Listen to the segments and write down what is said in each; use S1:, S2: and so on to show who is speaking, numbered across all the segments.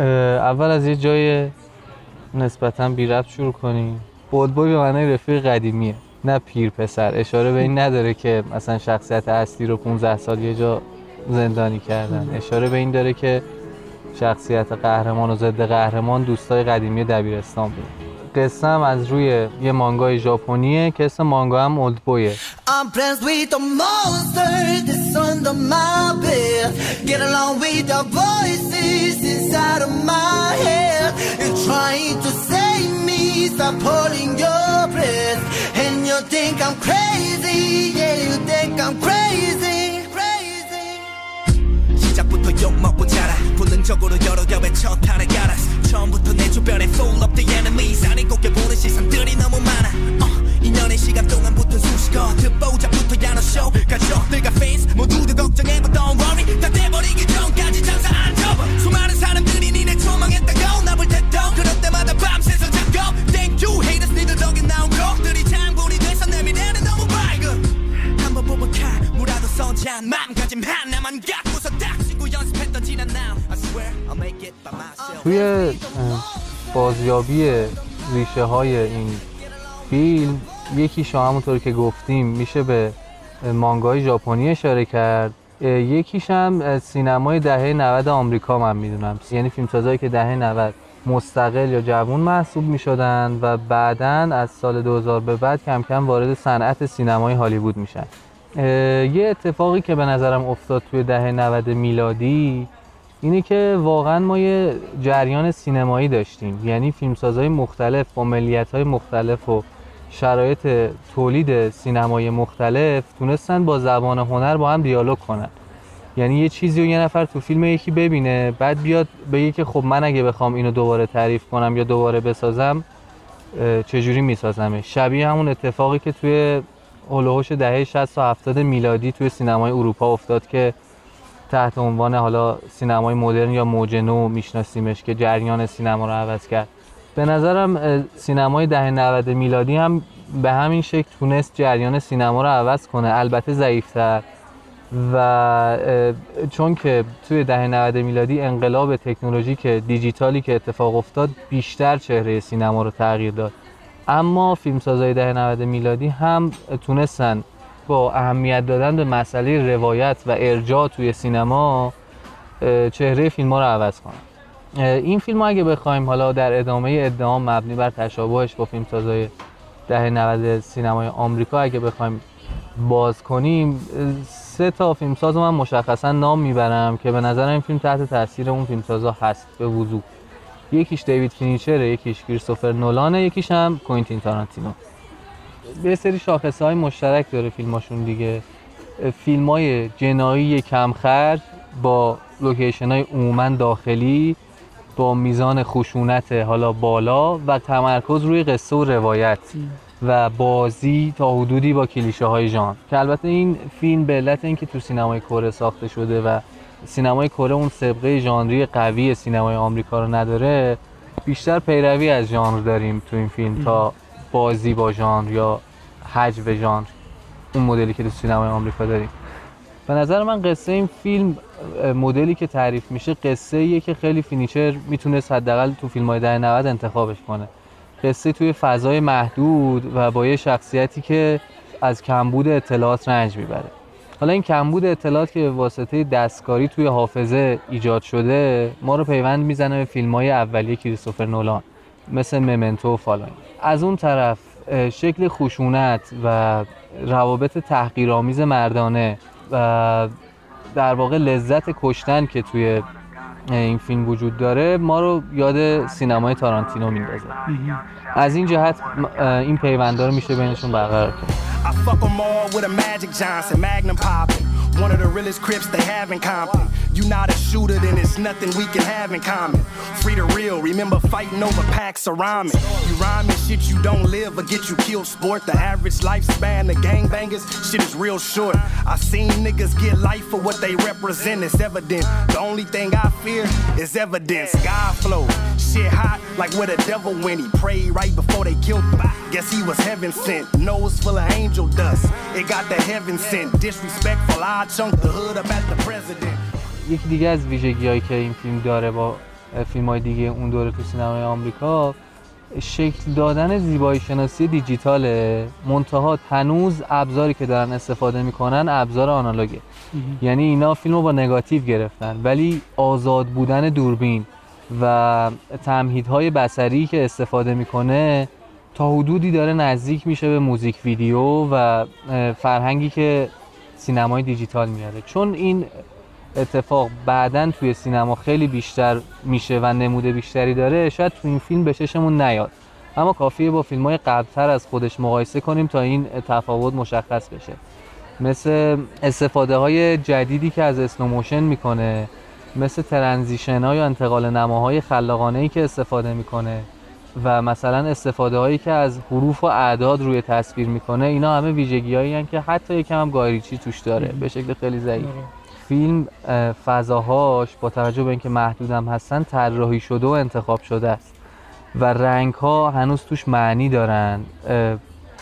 S1: اول از یه جای نسبتا بی ربط شروع کنیم. بولبوی به معنای رفیق قدیمیه نه پیر پسر. اشاره به این نداره که مثلا شخصیت اصلی رو 15 سال یه جا زندانی کردن. اشاره به این داره که شخصیت قهرمان و ضد قهرمان دوستای قدیمی دبیرستان بود. قصه هم از روی یه مانگای ژاپنیه که اسم مانگا هم
S2: اولد بویه Think I'm crazy, yeah, you think I'm crazy.
S3: 본능적으로 여러 겹의 첫탄을 갈아. 처음부터 내 주변에 full of the enemies. 아니 곱게 보는 시선들이 너무 많아. 어, 2년의 시간 동안 붙은 수식어. 듣보자부터 야노 쇼 가족들과 fans 모두들 걱정해봐 don't worry 다 돼버리기 전까지 장사 안 접어. 수많은 사람들이 니네 조망했다고. 나볼
S1: توی بازیابی ریشه های این فیلم یکیش همونطور که گفتیم میشه به مانگای ژاپنی اشاره کرد. یکیش هم سینمای دهه 90 آمریکا من می‌دونم. یعنی فیلمسازایی که دهه 90 مستقل یا جوون محسوب می‌شدن و بعدا از سال 2000 به بعد کم کم وارد صنعت سینمای هالیوود میشن. یه اتفاقی که به نظرم افتاد توی دهه 90 میلادی اینه که واقعا ما یه جریان سینمایی داشتیم. یعنی فیلمسازهای مختلف با ملیت‌های مختلف و شرایط تولید سینمای مختلف تونستن با زبان هنر با هم دیالوگ کنن. یعنی یه چیزی رو یه نفر تو فیلم یکی ببینه بعد بیاد بگه که خب من اگه بخوام اینو دوباره تعریف کنم یا دوباره بسازم چجوری میسازمش؟ شبیه همون اتفاقی که توی هلوهوش دهه 60 و 70 میلادی توی سینمای اروپا افتاد که تحت عنوان حالا سینمای مدرن یا موج نو میشناسیمش که جریان سینما رو عوض کرد. به نظرم سینمای دهه 90 میلادی هم به همین شکل تونست جریان سینما رو عوض کنه البته ضعیفتر. و چون که توی دهه 90 میلادی انقلاب تکنولوژیک دیجیتالی که اتفاق افتاد بیشتر چهره سینما رو تغییر داد. اما فیلمسازهای دهه 90 میلادی هم تونستن با اهمیت دادن به مسئله روایت و ارجاع توی سینما چهره فیلم ها رو عوض کنن این فیلم ها اگه بخوایم حالا در ادامه ادعام مبنی بر تشابهش با فیلمسازهای دهه 90 سینمای آمریکا اگه بخوایم باز کنیم سه تا فیلمساز من مشخصا نام می‌برم که به نظر این فیلم تحت تاثیر اون فیلمسازا هست به وضوح. یکیش دیوید فینیچره یکیش کریستوفر نولانه یکیش هم کوینتین تارانتینو. به سری شاخصه های مشترک داره فیلماشون دیگه. فیلم های جنایی کمخرج با لوکیشن های عموما داخلی با میزان خشونت حالا بالا و تمرکز روی قصه و روایت و بازی تا حدودی با کلیشه های ژانر. که البته این فیلم به علت اینکه تو سینمای کره ساخته شده و سینمای کره اون سابقه ژانری قوی سینمای آمریکا رو نداره بیشتر پیروی از ژانر داریم تو این فیلم تا بازی با ژانر یا هجو ژانر اون مدلی که تو سینمای آمریکا داریم. به نظر من قصه این فیلم مدلی که تعریف میشه قصه ایه که خیلی فینچر می‌تونست حداقل تو فیلم های دهه 90 انتخابش کنه. قصه توی فضای محدود و با یه شخصیتی که از کمبود اطلاعات رنج می‌بره. حالا این کمبود اطلاعات که به واسطه دستکاری توی حافظه ایجاد شده ما رو پیوند می‌زنه به فیلم های اولیه کریستوفر نولان. مثل ممنتو و فالان از اون طرف شکل خشونت و روابط تحقیرآمیز مردانه و در واقع لذت کشتن که توی این فیلم وجود داره ما رو یاد سینمای تارانتینو میندازه. از این جهت این پیوندا رو میشه بینشون برقرار کرد.
S3: One of the realest crips they have in Compton. You not a shooter, then it's nothing we can have in common. Free the real, remember fighting over packs of ramen You rhyming shit you don't live or get you killed, sport. The average lifespan of gangbangers, shit is real short. I seen niggas get life for what they represent, it's evident. The only thing I fear is evidence. God flow, shit hot like where the devil went. He prayed right before they killed him. Guess he was heaven sent. Nose full of angel dust. It got the heaven sent. Disrespectful, I chunk the hood up at the president.
S1: یکی دیگه از ویژگی هایی که این فیلم داره با فیلم های دیگه اون دوره تو سینمای آمریکا شکل دادن زیبایی شناسی دیجیتاله. منتها هنوز ابزاری که دارن استفاده می‌کنن ابزار آنالوگه. یعنی اینا فیلم رو با نگاتیو گرفتن. ولی آزاد بودن دوربین و تمهیدهای بسری که استفاده می‌کنه تا حدودی داره نزدیک میشه به موزیک ویدیو و فرهنگی که سینمای دیجیتال میاره. چون این اتفاق بعدا توی سینما خیلی بیشتر میشه و نمود بیشتری داره شاید تو این فیلم به چشممون نیاد. اما کافیه با فیلم های قبلتر از خودش مقایسه کنیم تا این تفاوت مشخص بشه. مثل استفاده های جدیدی که از slow motion می‌کنه مثل transition های یا انتقال نماهای خلاقانه ای که استفاده می‌کنه و مثلا استفاده هایی که از حروف و اعداد روی تصویر می‌کنه اینا همه ویژگی هایی که حتی یکم هم گای ریچی توش داره به شکل خیلی ضعیف. فیلم فضاهاش با توجه به اینکه محدودم هستن طراحی شده و انتخاب شده است. و رنگ ها هنوز توش معنی دارن.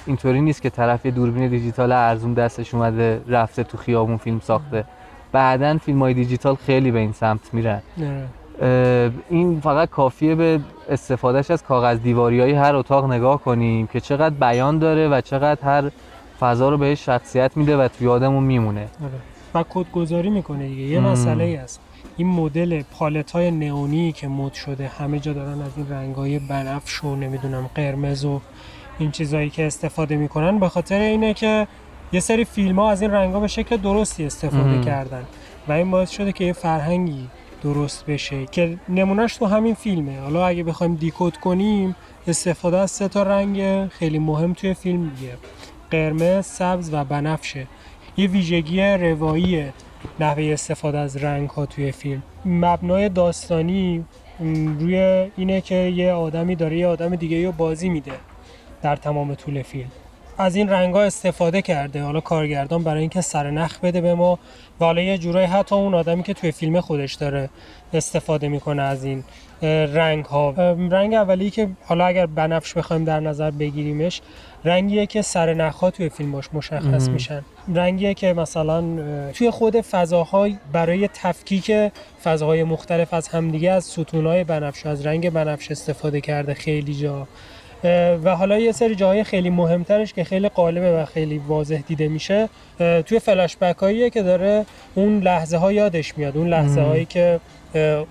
S1: اینطوری نیست که طرف یه دوربین دیجیتال ارزون دستش اومده رفته تو خیابون فیلم ساخته. بعدا فیلم های دیجیتال خیلی به این سمت میرن. این فقط کافیه به استفادهش از کاغذ دیواری های هر اتاق نگاه کنیم که چقدر بیان داره و چقدر هر فضا رو بهش شخصیت میده و توی آدمون میمونه. آره.
S4: و کدگذاری می‌کنه دیگه. یه مسئله ای هست. این مدل پالت های نئونی که مد شده همه جا دارن از این رنگ های بنفش و نمی‌دونم قرمز و این چیزایی که استفاده می‌کنن به خاطر اینه که یه سری فیلم ها از این رنگ ها به شکل درستی استفاده کردن و این باعث شده که یه فرهنگی درست بشه که نمونهش تو همین فیلمه. حالا اگه بخوایم دیکود کنیم استفاده از سه تا رنگ خیلی مهم توی فیلم دیگه. قرمز، سبز و بنفشه. یه ویژگی روایی نحوه استفاده از رنگ ها توی فیلم. مبنای داستانی روی اینه که یه آدمی داره یه آدم دیگه رو بازی میده در تمام طول فیلم. از این رنگ ها استفاده کرده. حالا کارگردان برای اینکه سرنخ بده به ما و حالا یه جورایی حتی اون آدمی که توی فیلم خودش داره استفاده می‌کنه از این رنگ ها رنگ اولی که حالا اگر بنفش بخوایم در نظر بگیریمش رنگیه که سر ها توی فیلم باش مشخص میشن. رنگیه که مثلا توی خود فضاهای برای تفکیک فضاهای مختلف از همدیگه از ستونهای بنفش از رنگ بنفش استفاده کرده خیلی جا. و حالا یه سری جاهای خیلی مهمترش که خیلی قالبه و خیلی واضح دیده میشه توی فلش بک هاییه که داره اون لحظه ها یادش میاد. اون لحظه هایی که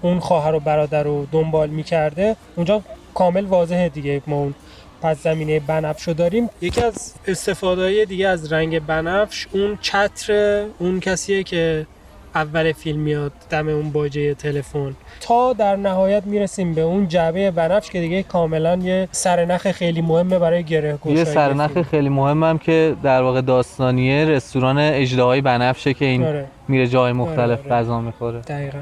S4: اون خواهر و برادر رو دنبال می‌کرده اونجا کامل واضحه دیگه ما اون پس زمینه بنفش رو داریم. یکی از استفاده دیگه از رنگ بنفش اون چتر اون کسیه که اول فیلم میاد دم اون باجه تلفن. تا در نهایت می‌رسیم به اون جعبه بنفش که دیگه کاملا یه سرنخ خیلی مهمه برای گره
S1: یه سرنخ خیلی مهمم که در واقع داستانیه رستوران اجدهای بنفشه که این آره. میره جای مختلف آره، آره. غذا می‌خوره.
S4: دقیقا.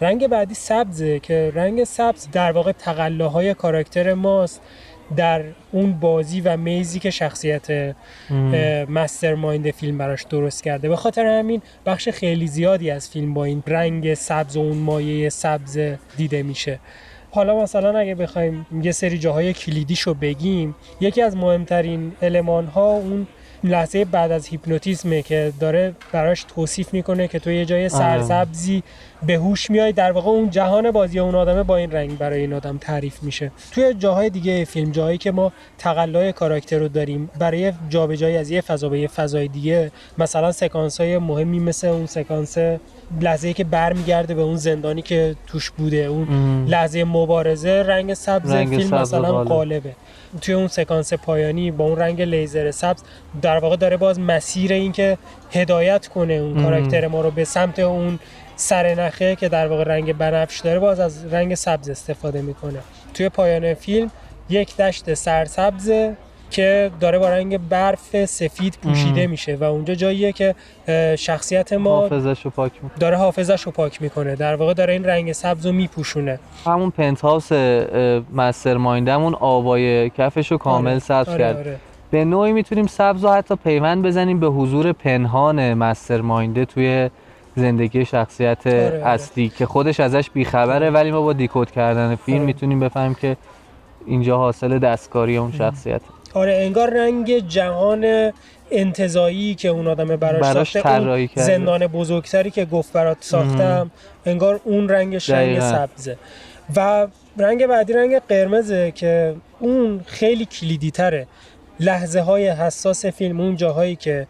S4: رنگ بعدی سبزه که رنگ سبز در واقع تقلاهای کاراکتر ماست در اون بازی و میزی که شخصیت مستر مایند فیلم براش درست کرده. به خاطر همین بخش خیلی زیادی از فیلم با این رنگ سبز و اون مایه سبز دیده میشه. حالا مثلا اگه بخوایم یه سری جاهای کلیدیشو بگیم یکی از مهمترین علمان ها اون لحظه بعد از هیپنوتیزمه که داره براش توصیف می‌کنه که تو یه جای آره. سرسبزی به هوش میای در واقع اون جهان بازی اون آدمه با این رنگ برای این آدم تعریف میشه. توی جاهای دیگه فیلم جایی که ما تقلای کاراکتر رو داریم برای جابجایی از یه فضا به یه فضای دیگه مثلا سکانس های مهمی مثل اون سکانس لحظه که برمیگرده به اون زندانی که توش بوده اون لحظه مبارزه رنگ سبز رنگ فیلم سبز مثلا قالبه توی اون سکانس پایانی با اون رنگ لیزر سبز در واقع داره باز مسیر این که هدایت کنه اون کاراکتر ما رو به سمت اون سرنخه که در واقع رنگ بنفش داره باز از رنگ سبز استفاده می‌کنه. توی پایان فیلم یک دشت سرسبز که داره با رنگ برف سفید پوشیده میشه و اونجا جاییه که شخصیت ما
S1: حافظش رو پاک می‌کنه.
S4: داره حافظش رو پاک می‌کنه. در واقع داره این رنگ سبز رو میپوشونه.
S1: همون پنت هاوس مستر مایندمون آوای کفش رو کامل آره. سبز آره، کرد. آره. به نوعی می‌تونیم سبز رو حتی پیوند بزنیم به حضور پنهان مستر ماینده توی زندگی شخصیت آره, آره. اصلی که خودش ازش بیخبره ولی ما با دیکود کردن فیلم آره. می‌تونیم بفهمیم که اینجا حاصل دستکاری اون شخصیت
S4: آره انگار رنگ جهان انتظایی که اون آدم براش,
S1: براش
S4: ساخته اون
S1: کرده.
S4: زندان بزرگتری که گفت برات ساختم انگار اون رنگش رنگ
S1: دقیقاً.
S4: سبزه و رنگ بعدی رنگ قرمزه که اون خیلی کلیدی تره لحظه های حساس فیلم اون جاهایی که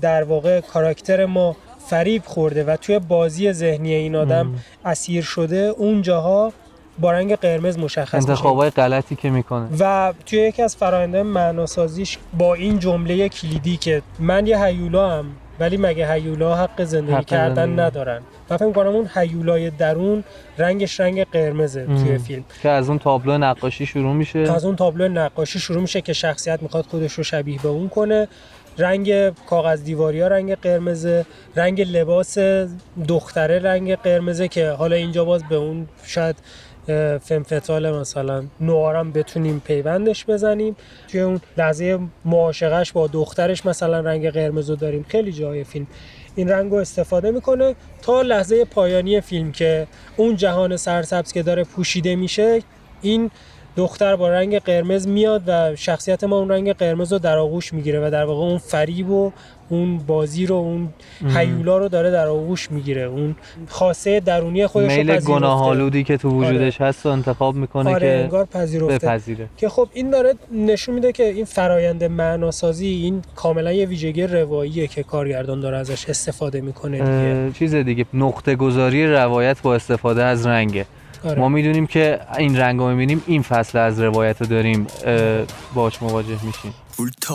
S4: در واقع کاراکتر ما فریب خورده و توی بازی ذهنی این آدم اسیر شده اون جاها با رنگ قرمز مشخص میشه.
S1: انتخابای غلطی که می‌کنه.
S4: و توی یکی از فرآیندهای معناسازیش با این جمله کلیدی که من یه هیولا هم ولی مگه هیولا حق زندگی
S1: حق
S4: کردن
S1: زندگی.
S4: ندارن؟ من فکر کنم اون هیولای درون رنگش رنگ قرمزه توی
S1: مم.
S4: فیلم.
S1: که از اون تابلو نقاشی شروع میشه.
S4: از اون تابلو نقاشی شروع میشه که شخصیت می‌خواد خودش رو شبیه به اون کنه. رنگ کاغذ دیواری ها رنگ قرمزه رنگ لباس دختره رنگ قرمزه که حالا اینجا باز به اون شاید فمفتال مثلا نوارم بتونیم پیوندش بزنیم. توی اون لحظه معاشقش با دخترش مثلا رنگ قرمز رو داریم. خیلی جای فیلم. این رنگ رو استفاده می‌کنه تا لحظه پایانی فیلم که اون جهان سرسبز که داره پوشیده میشه این دختر با رنگ قرمز میاد و شخصیت ما اون رنگ قرمز رو در آغوش می‌گیره و در واقع اون فریب و اون بازی رو اون هیولا رو داره در آغوش می‌گیره. اون خاصه درونی خودش رو
S1: میل گناهالودی که تو وجودش هست و انتخاب می‌کنه
S4: آره
S1: که
S4: انگار پذیرفته.
S1: بپذیره.
S4: که خب این داره نشون میده که این فرایند معناسازی این کاملا یه ویژگی رواییه که کارگردان داره ازش استفاده می‌کنه دیگه.
S1: چیز دیگه نقطه گذاری روایت با استفاده از رنگه.
S4: آره.
S1: ما می‌دونیم که این رنگ رو می‌بینیم این فصل از روایت رو داریم باش مواجه میشیم
S3: 불타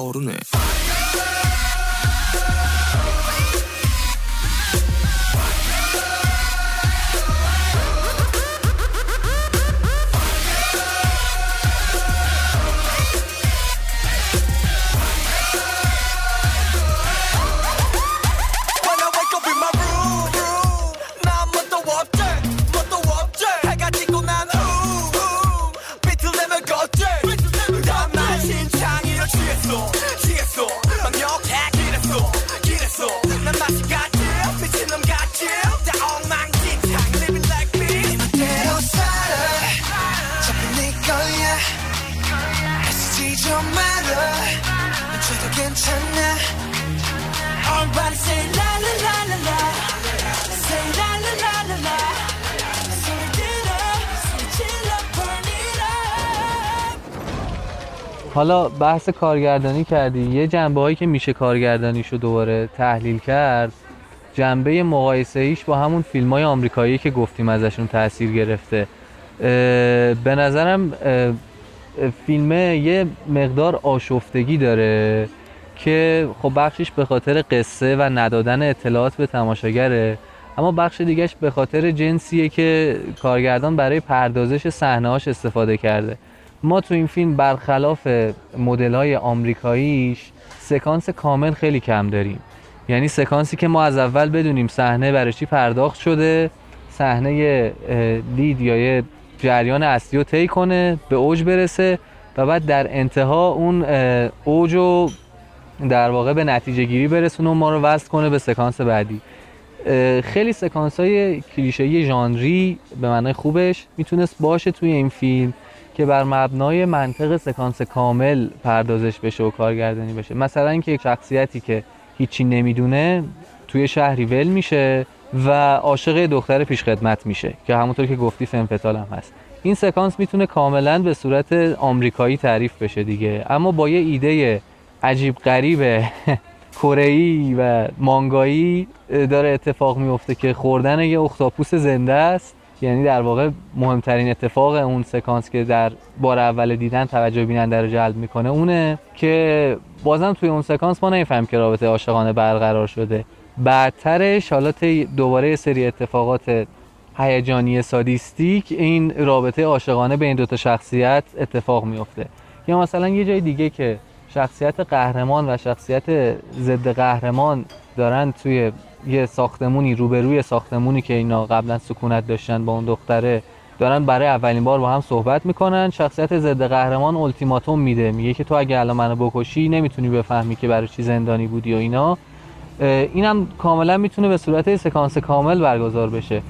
S1: حالا بحث کارگردانی کردی. یه جنبه هایی که میشه کارگردانیشو دوباره تحلیل کرد جنبه مقایسه ایش با همون فیلم های آمریکایی که گفتیم ازشون تاثیر گرفته. به نظرم فیلمه یه مقدار آشفتگی داره که خب بخشش به خاطر قصه و ندادن اطلاعات به تماشاگره اما بخش دیگهش به خاطر جنسیه که کارگردان برای پردازش صحنه‌هاش استفاده کرده. ما تو این فیلم برخلاف مدل های آمریکاییش سکانس کامل خیلی کم داریم. یعنی سکانسی که ما از اول بدونیم صحنه برای چی پرداخت شده صحنه لید یا یه جریان اصلی رو طی کنه به اوج برسه و بعد در انتها اون اوج رو در واقع به نتیجه گیری برسونه و ما رو وصل کنه به سکانس بعدی. خیلی سکانس های کلیشه‌ای ژانری به معنای خوبش می‌تونست باشه توی این فیلم. که بر مبنای منطق سکانس کامل پردازش بشه و کارگردانی بشه. مثلا اینکه یک شخصیتی که هیچی نمی‌دونه توی شهری ول میشه و عاشق دختر پیش خدمت میشه که همونطور که گفتی فمفتال هم هست. این سکانس می‌تونه کاملا به صورت آمریکایی تعریف بشه دیگه. اما با یه ایده عجیب غریب کره و مانگایی داره اتفاق میفته که خوردن یه اختاپوس زنده است. یعنی در واقع مهمترین اتفاق اون سکانس که در بار اول دیدن توجه بیننده رو جلب می‌کنه اونه که بازم توی اون سکانس ما نمیفهم که رابطه عاشقانه برقرار شده. بعدترش حالا طی دوباره سری اتفاقات هیجانی سادیستیک این رابطه عاشقانه بین دو تا شخصیت اتفاق میفته یا مثلا یه جای دیگه که شخصیت قهرمان و شخصیت ضد قهرمان دارن توی یه ساختمونی روبروی ساختمونی که اینا قبلا سکونت داشتن با اون دختره دارن برای اولین بار با هم صحبت می‌کنن. شخصیت ضد قهرمان التیماتوم میده. میگه که تو اگه الان منو بکشی نمی‌تونی بفهمی که برای چی زندانی بودی و اینا. اینم کاملا می‌تونه به صورت سکانس کامل برگزار بشه.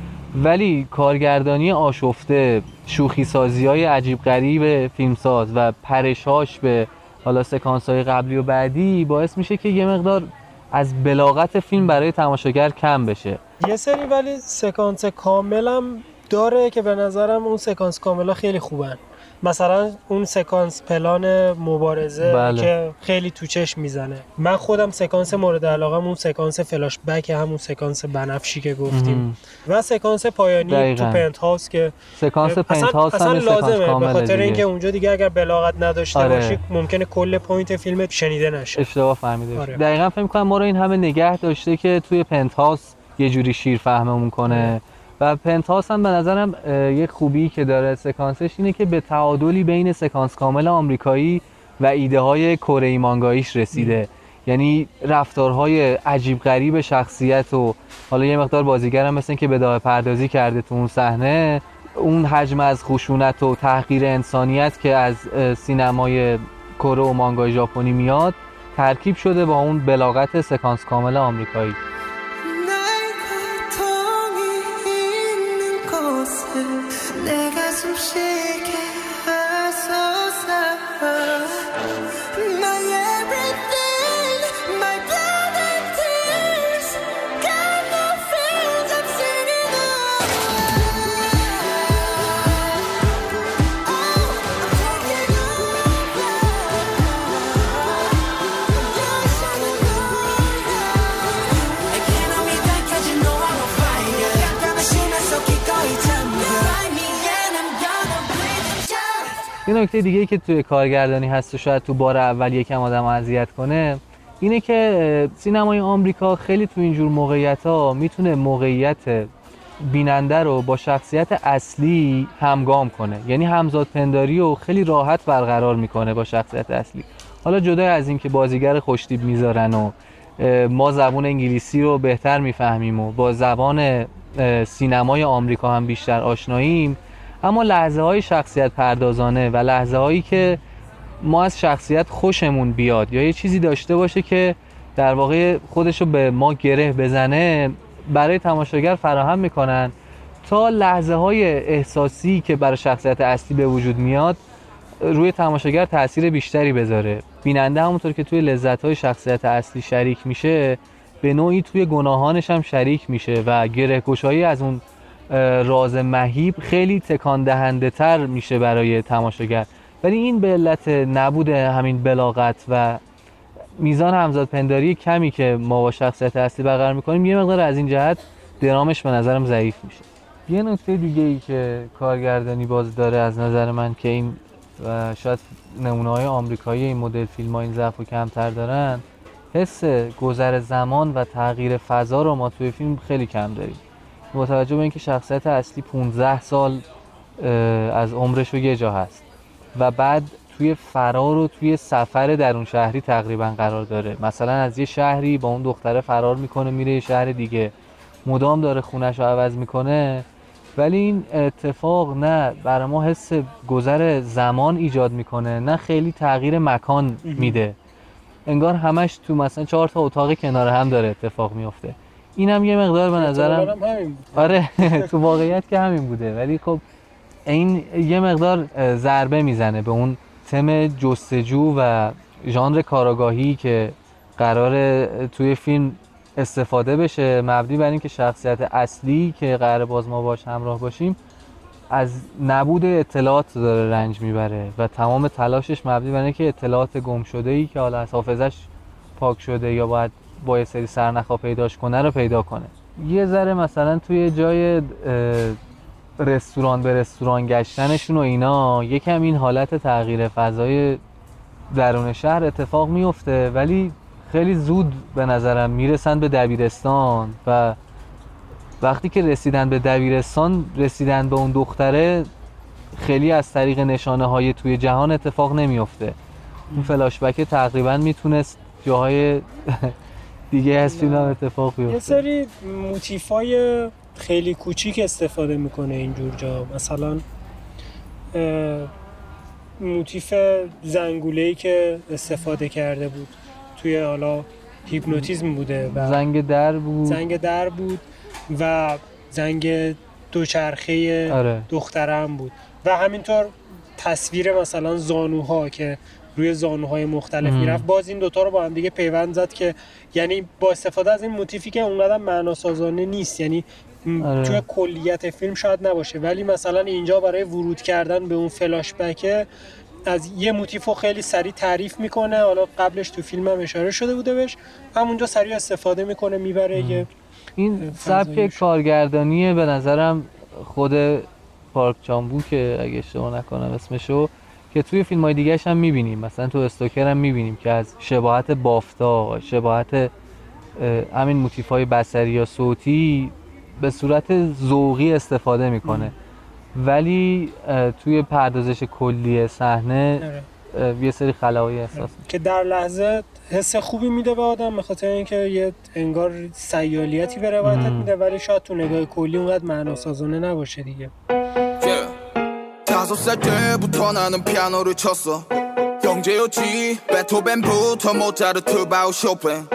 S1: ولی کارگردانی آشفته شوخی سازی های عجیب غریب فیلمساز و پرشاش به حالا سکانس های قبلی و بعدی باعث میشه که یه مقدار از بلاغت فیلم برای تماشاگر کم بشه.
S4: یه سری ولی سکانس کاملم داره که به نظرم اون سکانس کاملا خیلی خوبن. مثلا اون سکانس پلان مبارزه
S1: بله.
S4: که خیلی تو چشم می‌زنه من خودم سکانس مورد علاقه اون سکانس فلاش بک همون سکانس بنفشی که گفتیم و سکانس پایانی
S1: دقیقاً.
S4: تو پنت هاوس که
S1: سکانس
S4: اصلا,
S1: پنت هاوس
S4: اصلا
S1: سکانس
S4: لازمه به خاطر. اینکه اونجا دیگه اگر بلاغت نداشته
S1: آره.
S4: باشی ممکنه کل point فیلم شنیده نشه
S1: اشتباه فهمیده
S4: آره.
S1: دقیقا فکر کنم ما رو این همه نگه داشته که توی پنت هاوس یه جوری شیر فهممون کنه و پنت هاوس هم به نظرم یه خوبی که داره سکانسش اینه که به تعادلی بین سکانس کامل آمریکایی و ایده های کره مانگاییش رسیده. یعنی رفتارهای عجیب غریب شخصیت و حالا یه مقدار بازیگرم مثل که بداهه پردازی کرده تو اون صحنه اون حجم از خشونت و تحقیر انسانیت که از سینمای کره و مانگای ژاپنی میاد ترکیب شده با اون بلاغت سکانس کامل آمریکایی. یه نکته دیگه که توی کارگردانی هست و شاید تو بار اول یکم آدم اذیت کنه اینه که سینمای آمریکا خیلی تو اینجور موقعیت ها می‌تونه موقعیت بیننده رو با شخصیت اصلی همگام کنه. یعنی همزاد پنداری رو خیلی راحت برقرار می‌کنه با شخصیت اصلی. حالا جدا از اینکه بازیگر خوشتیب می‌ذارن و ما زبان انگلیسی رو بهتر می‌فهمیم و با زبان سینمای آمریکا هم بیشتر آشناییم اما لحظه های شخصیت پردازانه و لحظه هایی که ما از شخصیت خوشمون بیاد یا یه چیزی داشته باشه که در واقع خودشو به ما گره بزنه برای تماشاگر فراهم می‌کنن. تا لحظه های احساسی که برای شخصیت اصلی به وجود میاد روی تماشاگر تاثیر بیشتری بذاره. بیننده همونطور که توی لذت های شخصیت اصلی شریک میشه به نوعی توی گناهانش هم شریک میشه و گره از اون راز مهیب خیلی تکان دهنده تر میشه برای تماشاگر. ولی این به علت نبود همین بلاغت و میزان همزاد پنداری کمی که ما با شخصیت اصلی برقرار می‌کنیم یه مقدار از این جهت درامش به نظرم ضعیف میشه. یه نکته دیگه ای که کارگردانی باز داره از نظر من که این و شاید نمونه های آمریکایی این مدل فیلم ها این ضعف و کمتر دارن حس گذر زمان و تغییر فضا رو ما توی فیلم خیلی کم داریم. با توجه به اینکه شخصیت اصلی 15 سال از عمرش رو یه جا هست. و بعد توی فرار و توی سفر درون شهری تقریبا قرار داره. مثلا از یه شهری با اون دختره فرار می‌کنه میره یه شهر دیگه. مدام داره خونش رو عوض می‌کنه. ولی این اتفاق نه برای ما حس گذر زمان ایجاد می‌کنه نه خیلی تغییر مکان میده. انگار همش تو مثلا چهار تا اتاق کنار هم داره اتفاق میفته اینم یه مقدار به نظرم
S4: همین.
S1: آره تو واقعیت که همین بوده ولی خب این یه مقدار ضربه می‌زنه به اون تم جستجو و ژانر کاراگاهی که قرار توی فیلم استفاده بشه مبنی بر اینکه شخصیت اصلی که قرار باز ما باش همراه باشیم از نبود اطلاعات داره رنج می‌بره و تمام تلاشش مبنی بر اینکه اطلاعات گم شده ای که حالا از حافظش پاک شده یا باید با یه سری سرنخا پیداش کنه رو پیدا کنه. یه ذره مثلا توی جای رستوران به رستوران گشتنشون و اینا یکم این حالت تغییر فضای درون شهر اتفاق میفته ولی خیلی زود به نظرم می‌رسن به دبیرستان و وقتی که رسیدن به دبیرستان رسیدن به اون دختره خیلی از طریق نشانه های توی جهان اتفاق نمیفته اون فلاشبک تقریبا می‌تونست جاهای دیگه از فیلم هم اتفاق
S4: یه
S1: بیفته.
S4: سری موتیفای خیلی کوچیک استفاده می‌کنه اینجور جا. مثلا موتیف زنگوله‌ای که استفاده کرده بود. توی حالا هیپنوتیزم بوده و
S1: زنگ در بود.
S4: زنگ در بود و زنگ دوچرخه
S1: آره.
S4: دخترم بود. و همینطور تصویر مثلا زانوها که روی زانوهای مختلف. می‌رفت باز این دوتا رو با هم دیگه پیوند زد که یعنی با استفاده از این موتیفی که اونقدر معناسازانه نیست یعنی
S1: آره.
S4: توی کلیت فیلم شاید نباشه ولی مثلا اینجا برای ورود کردن به اون فلاش بکه از یه موتیف رو خیلی سریع تعریف می‌کنه حالا قبلش تو فیلم هم اشاره شده بوده بهش همونجا سریع استفاده می‌کنه می‌بره یه
S1: این سبک
S4: شد.
S1: کارگردانی به نظرم خود پارک چامبو که اگه اشتباه نکنم اسمشو که توی فیلم های دیگه هم می‌بینیم مثلا تو استوکر هم می‌بینیم که از شباهت بافتا شباهت اه، همین موتیف های بسری یا صوتی به صورت ذوقی استفاده می‌کنه ولی توی پردازش کلی صحنه
S4: آره.
S1: یه سری خلاهای احساس
S4: که در لحظه حس خوبی میده به آدم به خاطر اینکه یه انگار سیالیتی به روایتت. میده ولی شاید تو نگاه کلی اونقدر معناسازانه نباشه دیگه
S3: Yeah. 다섯 살 때부터 나는 피아노를 쳤어. 영재였지 베토벤부터 모차르트 바우 쇼팽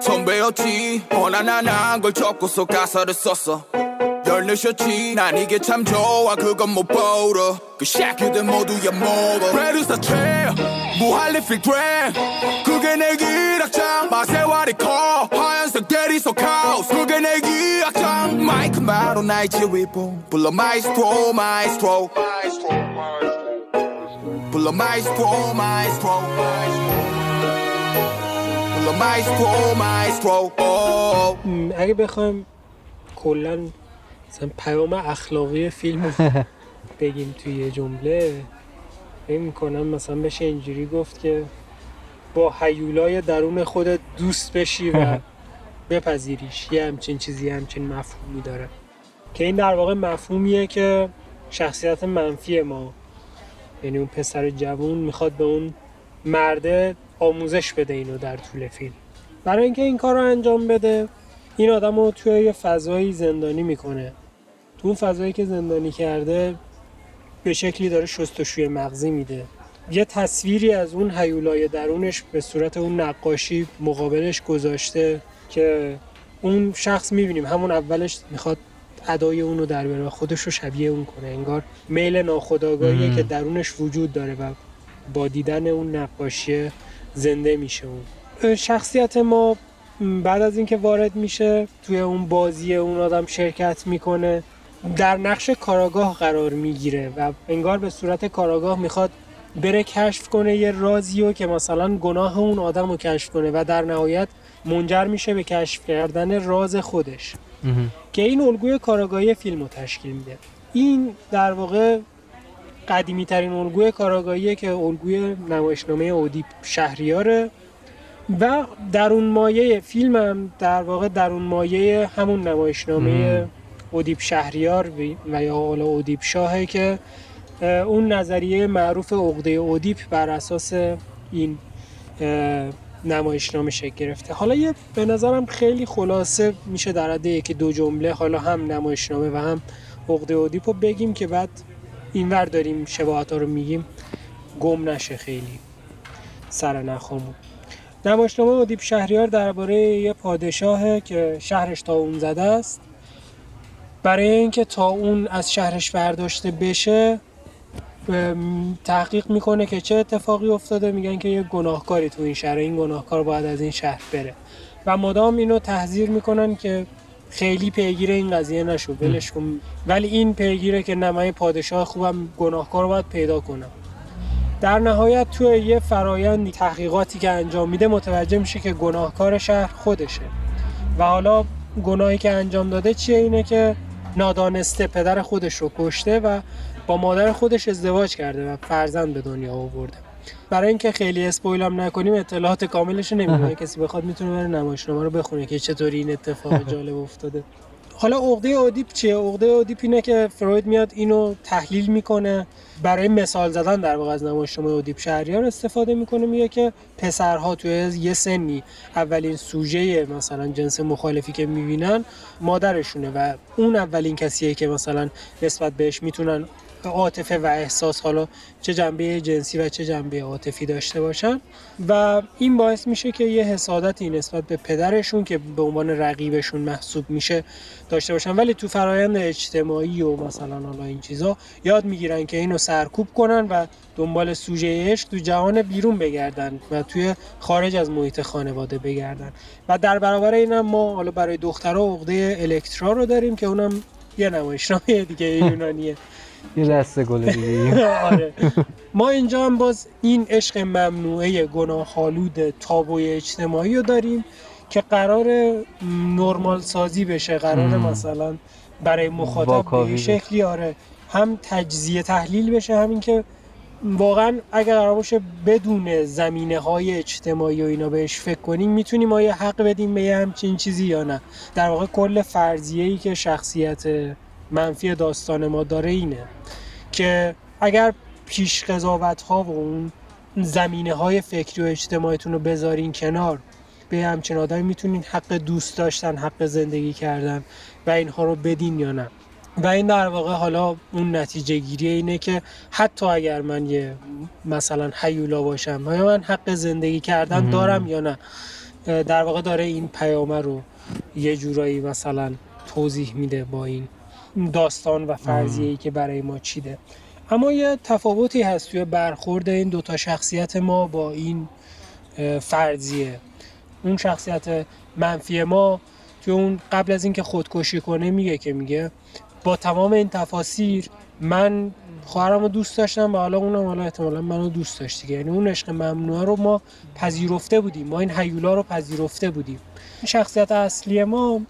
S3: 선배였지 어나나나 걸 적고서 가사를 썼어. 열내셨지 난 이게 참 좋아 그건 못 보러. 그 새끼들 모두 엿먹어. 프레듀서 최 무할리 필드램 그게 내 기락장 마세와리 커. 하얀색 대리석 카우스 그게 내 기락장 Zeg maar hoe night je whipple. Pull a maestro, maestro. Pull a maestro, maestro. Pull a maestro,
S4: maestro. اگه بخوایم کلا مثلا پیام اخلاقی فیلم بگیم توی یه جمله فکر می‌کنم مثلا بشه اینجوری گفت که با حیولای درون خودت دوست بشی و بپذیریش. یه همچین چیزی همچین مفهومی داره. که این در واقع مفهومیه که شخصیت منفی ما یعنی اون پسر جوون می‌خواد به اون مرده آموزش بده اینو در طول فیلم. برای اینکه این کار رو انجام بده این آدم رو توی یه فضایی زندانی می‌کنه. تو اون فضایی که زندانی کرده به شکلی داره شستشوی مغزی میده. یه تصویری از اون حیولای درونش به صورت اون نقاشی مقابلش گذاشته. که اون شخص می‌بینیم همون اولش می‌خواد ادای اون رو در بیاره و خودش رو شبیه اون کنه انگار میل ناخودآگاهیه
S1: مم.
S4: که درونش وجود داره و با دیدن اون نقاشی زنده میشه اون شخصیت ما بعد از اینکه وارد میشه توی اون بازی اون آدم شرکت می‌کنه در نقش کاراگاه قرار می‌گیره و انگار به صورت کاراگاه می‌خواد بره کشف کنه یه رازیو که مثلا گناه اون آدم رو کشف کنه و در نهایت منجر میشه به کشف کردن راز خودش. که این الگوی کاراگاهی فیلم رو تشکیل میده این در واقع قدیمی ترین الگوی کاراگاهیه که الگوی نمایشنامه اودیپ شهریاره و درون مایه فیلم هم در واقع درون مایه همون نمایشنامه. اودیپ شهریار و یا حالا اودیپ شاهه که اون نظریه معروف عقده اودیپ بر اساس این نمایشنامه شکل گرفته. حالا یه به نظرم خیلی خلاصه میشه در حد یکی دو جمله. حالا هم نمایشنامه و هم عقده اودیپ رو بگیم که بعد اینور داریم شباهت ها رو میگیم. گم نشه خیلی. سر نخامون نمایشنامه اودیپ شهریار درباره یه پادشاهه که شهرش تا اون زده است. برای اینکه تا اون از شهرش برداشته بشه تحقیق می‌کنه که چه اتفاقی افتاده. میگن که یه گناهکاری تو این شهر این گناهکار باید از این شهر بره. و مدام اینو تحذیر می‌کنن که خیلی پیگیر این قضیه نشو ولش کن. ولی این پیگیره که نمای پادشاه خوبم گناهکار رو باید پیدا کنم. در نهایت توی یه فرایند تحقیقاتی که انجام میده متوجه میشه که گناهکار شهر خودشه. و حالا گناهی که انجام داده چیه؟ اینه که نادانسته پدر خودش رو کشته و با مادر خودش ازدواج کرده و فرزند به دنیا آورده. برای اینکه خیلی اسپویل هم نکنیم اطلاعات کاملش رو نمی‌دونم. کسی بخواد می‌تونه بره نمایشنامه رو بخونه که چطوری این اتفاق جالب افتاده. حالا عقده اودیپ چیه؟ عقده اودیپ اینه که فروید میاد اینو تحلیل می‌کنه. برای مثال زدن در واقع از نمایشنامه اودیپ شهریار استفاده می‌کنه. میگه که پسرها توی یه سنی اولین سوژه مثلا جنس مخالفی که می‌بینن مادرشونه و اون اولین کسیه که مثلا نسبت بهش می‌تونن عاطفه و احساس حالا چه جنبه جنسی و چه جنبه عاطفی داشته باشن. و این باعث میشه که یه حسادتی نسبت به پدرشون که به عنوان رقیبشون محسوب میشه داشته باشن. ولی تو فرایند اجتماعی و مثلا حالا این چیزا یاد می‌گیرن که اینو سرکوب کنن و دنبال سوژه عشق تو جهان بیرون بگردن و توی خارج از محیط خانواده بگردن. و در برابر اینم ما حالا برای دخترها عقده الکترا رو داریم که اونم یه نمایشنامه دیگه یونانیه.
S1: یه دسته گل دیگه
S4: آره ما اینجا هم باز این عشق ممنوعه گناهالود تابوی اجتماعی رو داریم که قرار نرمال سازی بشه قرار. مثلا برای مخاطب به. شکلی آره هم تجزیه تحلیل بشه همین که واقعا اگر قرار باشه بدون زمینه های اجتماعی و اینا بهش فکر کنیم می‌تونیم ما یه حق بدیم به یه همچین چیزی یا نه در واقع کل فرضیه ای که شخصیت منفی داستان ما داره اینه که اگر پیش قضاوت ها و اون زمینه های فکری و اجتماعیتون رو بذارین کنار به همچین آدمی می‌تونین حق دوست داشتن حق زندگی کردن و اینها رو بدین یا نه و این در واقع حالا اون نتیجه گیری اینه که حتی اگر من یه مثلا حیولا باشم آیا من حق زندگی کردن. دارم یا نه در واقع داره این پیامه رو یه جورایی مثلا توضیح میده با این داستان و فرضیه ای که برای ما چیده. اما یه تفاوتی هست توی برخورد این دوتا شخصیت ما با این فرضیه. اون شخصیت منفی ما توی اون قبل از اینکه خودکشی کنه میگه که میگه با تمام این تفاسیر من خواهرم رو دوست داشتم و حالا اونم حالا احتمالا منو دوست داشت دیگه یعنی اون عشق ممنوعه رو ما پذیرفته بودیم. ما این حیولا رو پذیرفته بودیم. این شخصیت اصلی ما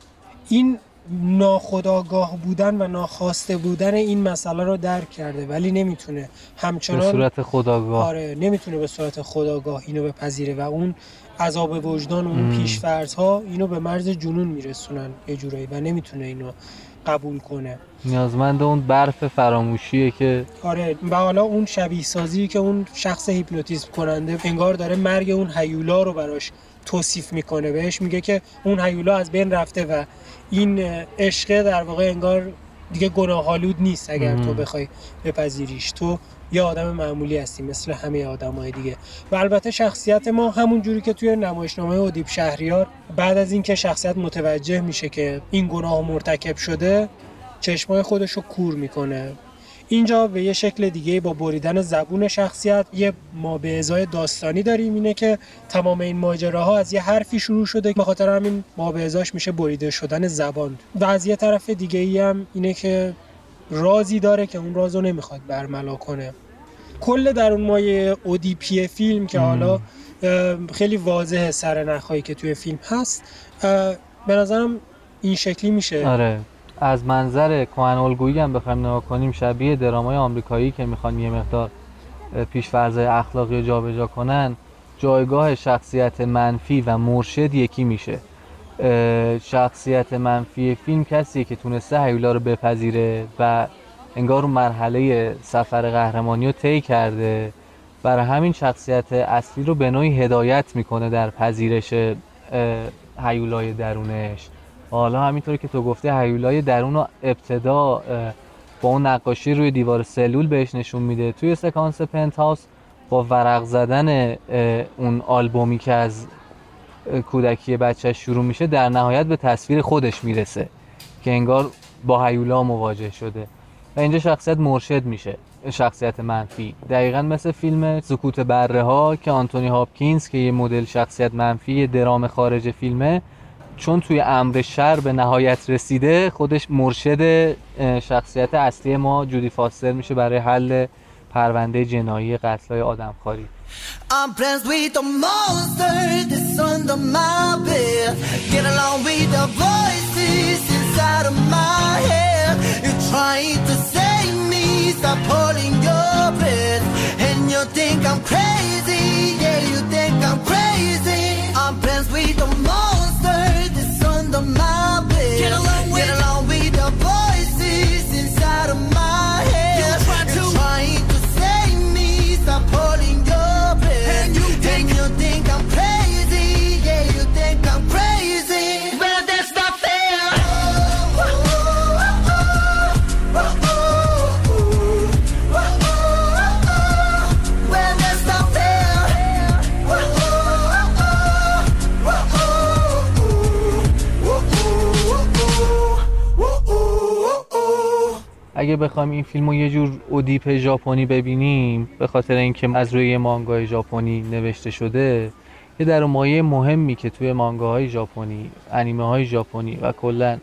S4: این ناخداگاه بودن و ناخواسته بودن این مسئله رو درک کرده ولی نمی‌تونه
S1: به
S4: همچنان
S1: صورت خداگاه
S4: آره نمی‌تونه به صورت خداگاه اینو بپذیره و اون عذاب وجدان و اون
S1: مم.
S4: پیشفرض ها اینو به مرز جنون میرسونن یه جورایی و نمی‌تونه اینو قبول کنه.
S1: نیازمند اون برف فراموشیه که
S4: آره و حالا اون شبیه سازی که اون شخص هیپنوتیزم کننده انگار داره مرگ اون هیولا رو براش توصیف می‌کنه. بهش میگه که اون هیولا از بین رفته و این عشقه در واقع انگار دیگه گناهالود نیست اگر. تو بخوای بپذیریش. تو یه آدم معمولی هستی مثل همه آدمای دیگه. و البته شخصیت ما همون جوری که توی نمایشنامه ادیب شهریار بعد از اینکه شخصیت متوجه میشه که این گناه مرتکب شده چشمای خودش رو کور می‌کنه. اینجا به یه شکل دیگه با بریدن زبون شخصیت یه ما به ازای داستانی داریم. اینه که تمام این ماجراها از یه حرفی شروع شده به خاطر همین ما به ازاش میشه بریده شدن زبان. و از یه طرف دیگه ای هم اینه که رازی داره که اون رازو نمی‌خواد برملا کنه. کل در اون مایه اودیپی فیلم که. حالا خیلی واضحه سر نخهایی که توی فیلم هست به نظرم این شکلی میشه.
S1: آره. از منظر کهن الگویی هم بخوایم نگاه کنیم شبیه درامای آمریکایی که می‌خوان یه مقدار پیشفرضای اخلاقی رو جابجا کنن جایگاه شخصیت منفی و مرشد یکی میشه. شخصیت منفی فیلم کسیه که تونسته هیولا رو بپذیره و انگار اون مرحله سفر قهرمانی رو طی کرده. برای همین شخصیت اصلی رو به نوعی هدایت می‌کنه در پذیرش هیولای درونش. حالا همینطوری که تو گفته هیولای درون رو ابتدا با اون نقاشی روی دیوار سلول بهش نشون میده. توی سکانس پنت با ورق زدن اون آلبومی که از کودکی بچه شروع میشه در نهایت به تصویر خودش می‌رسه که انگار با هیولا مواجه شده. و اینجا شخصیت مرشد میشه شخصیت منفی. دقیقا مثل فیلم سکوت بره ها که آنتونی هاپکینز که یه مدل شخصیت منفی درام خارج فیلمه چون توی امر شر به نهایت رسیده خودش مرشد شخصیت اصلی ما جودی فاستر میشه برای حل پرونده جنایی قتلای آدمخواری
S2: I'm crazy, yeah, you think I'm crazy. I'm friends with the monster my
S1: اگه بخوایم این فیلم رو یه جور اودیپ ژاپنی ببینیم به خاطر اینکه از روی مانگای ژاپنی نوشته شده یه در مایه مهمی که توی مانگاهای ژاپنی انیمه های ژاپنی و کلا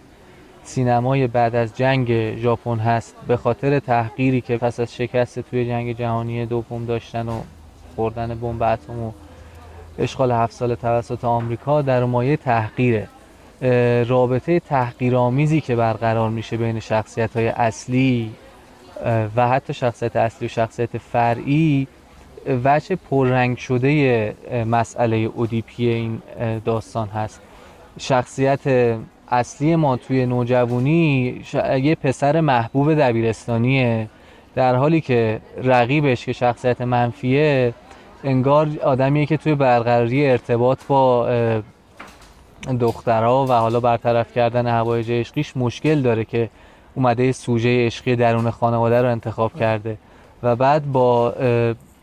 S1: سینمای بعد از جنگ ژاپن هست به خاطر تحقیری که پس از شکست توی جنگ جهانی دوم داشتن و خوردن بمب اتم و اشغال هفت سال توسط آمریکا در مایه تحقیره. رابطه تحقیرآمیزی که برقرار میشه بین شخصیت های اصلی و حتی شخصیت اصلی و شخصیت فرعی وجه پررنگ شده مسئله اودیپی این داستان هست. شخصیت اصلی ما توی نوجوانی یه پسر محبوب دبیرستانیه. در حالی که رقیبش که شخصیت منفیه انگار آدمیه که توی برقراری ارتباط با دخترها و حالا برطرف کردن هوایج عشقیش مشکل داره که اومده سوژه عشقی درون خانواده رو انتخاب کرده. و بعد با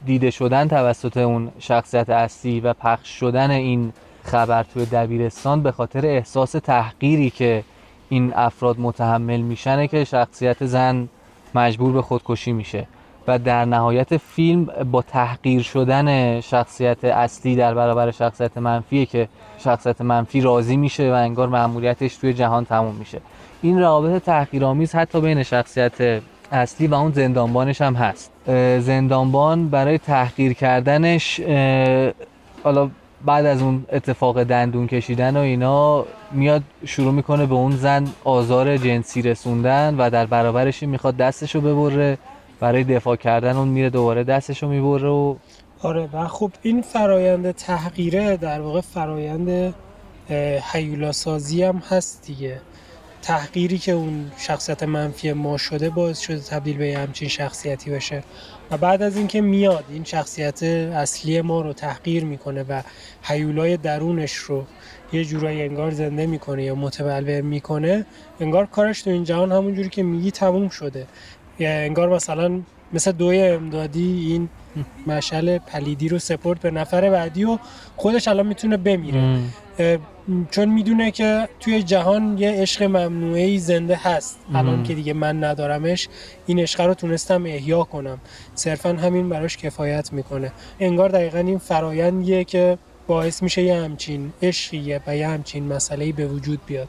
S1: دیده شدن توسط اون شخصیت اصلی و پخش شدن این خبر توی دبیرستان به خاطر احساس تحقیری که این افراد متحمل میشنه که شخصیت زن مجبور به خودکشی میشه. و در نهایت فیلم با تحقیر شدن شخصیت اصلی در برابر شخصیت منفیه که شخصیت منفی راضی میشه و انگار معمولیتش توی جهان تموم میشه. این روابط تحقیرآمیز حتی بین شخصیت اصلی و اون زندانبانش هم هست. زندانبان برای تحقیر کردنش حالا بعد از اون اتفاق دندون کشیدن و اینا میاد شروع می‌کنه به اون زن آزار جنسی رسوندن و در برابرش می‌خواد دستشو ببره. برای دفاع کردن اون میره دوباره دستشو می‌بره و
S4: آره و خب این فرایند تحقیره در واقع فرایند حیولا سازی هم هست دیگه. تحقیری که اون شخصیت منفی ما شده باعث شده تبدیل به همچین شخصیتی بشه. و بعد از اینکه میاد این شخصیت اصلی ما رو تحقیر می‌کنه و حیولای درونش رو یه جورایی انگار زنده می‌کنه یا متبلور می‌کنه انگار کارش تو این جهان همون جوری که میگی تموم شده. انگار مثلا مثل دوی امدادی این مشعل پلیدی رو سپورت به نفر بعدی و خودش الان می‌تونه بمیره. چون می‌دونه که توی جهان یه عشق ممنوعی زنده هست. الان که دیگه من ندارمش این عشق رو تونستم احیا کنم. صرفا همین براش کفایت می‌کنه. انگار دقیقا این فرایندیه که باعث میشه یه همچین عشقیه و یه همچین مسئله به وجود بیاد.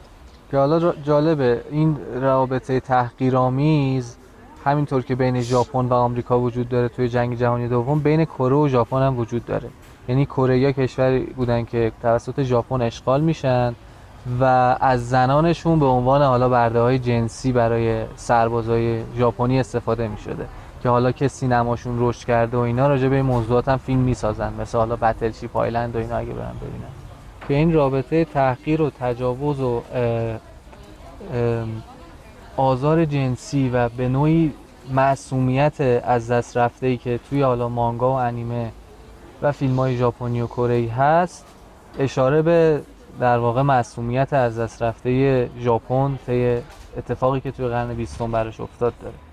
S1: حالا جالبه این روابط تحقیرآمیز همینطور که بین ژاپن و آمریکا وجود داره توی جنگ جهانی دوم بین کره و ژاپن هم وجود داره. یعنی کره کشوری بودن که توسط ژاپن اشغال میشن و از زنانشون به عنوان حالا برده های جنسی برای سربازای ژاپنی استفاده می شده که حالا که سینماشون رشد کرده و اینا راجع به این موضوعات هم فیلم می‌سازن. مثل حالا بتلشیپ آیلند و اینا اگه برن ببینن که این رابطه تحقیر و تجاوز و آزار جنسی و به نوعی معصومیت از دست رفته ای که توی حالا مانگا و انیمه و فیلم های ژاپنی و کره هست اشاره به در واقع معصومیت از دست رفته ژاپن طی اتفاقی که توی قرن بیستم براش افتاد داره.